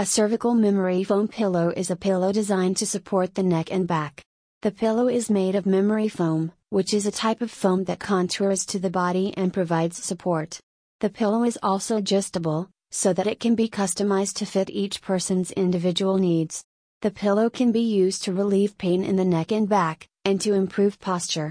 A cervical memory foam pillow is a pillow designed to support the neck and back. The pillow is made of memory foam, which is a type of foam that contours to the body and provides support. The pillow is also adjustable, so that it can be customized to fit each person's individual needs. The pillow can be used to relieve pain in the neck and back, and to improve posture.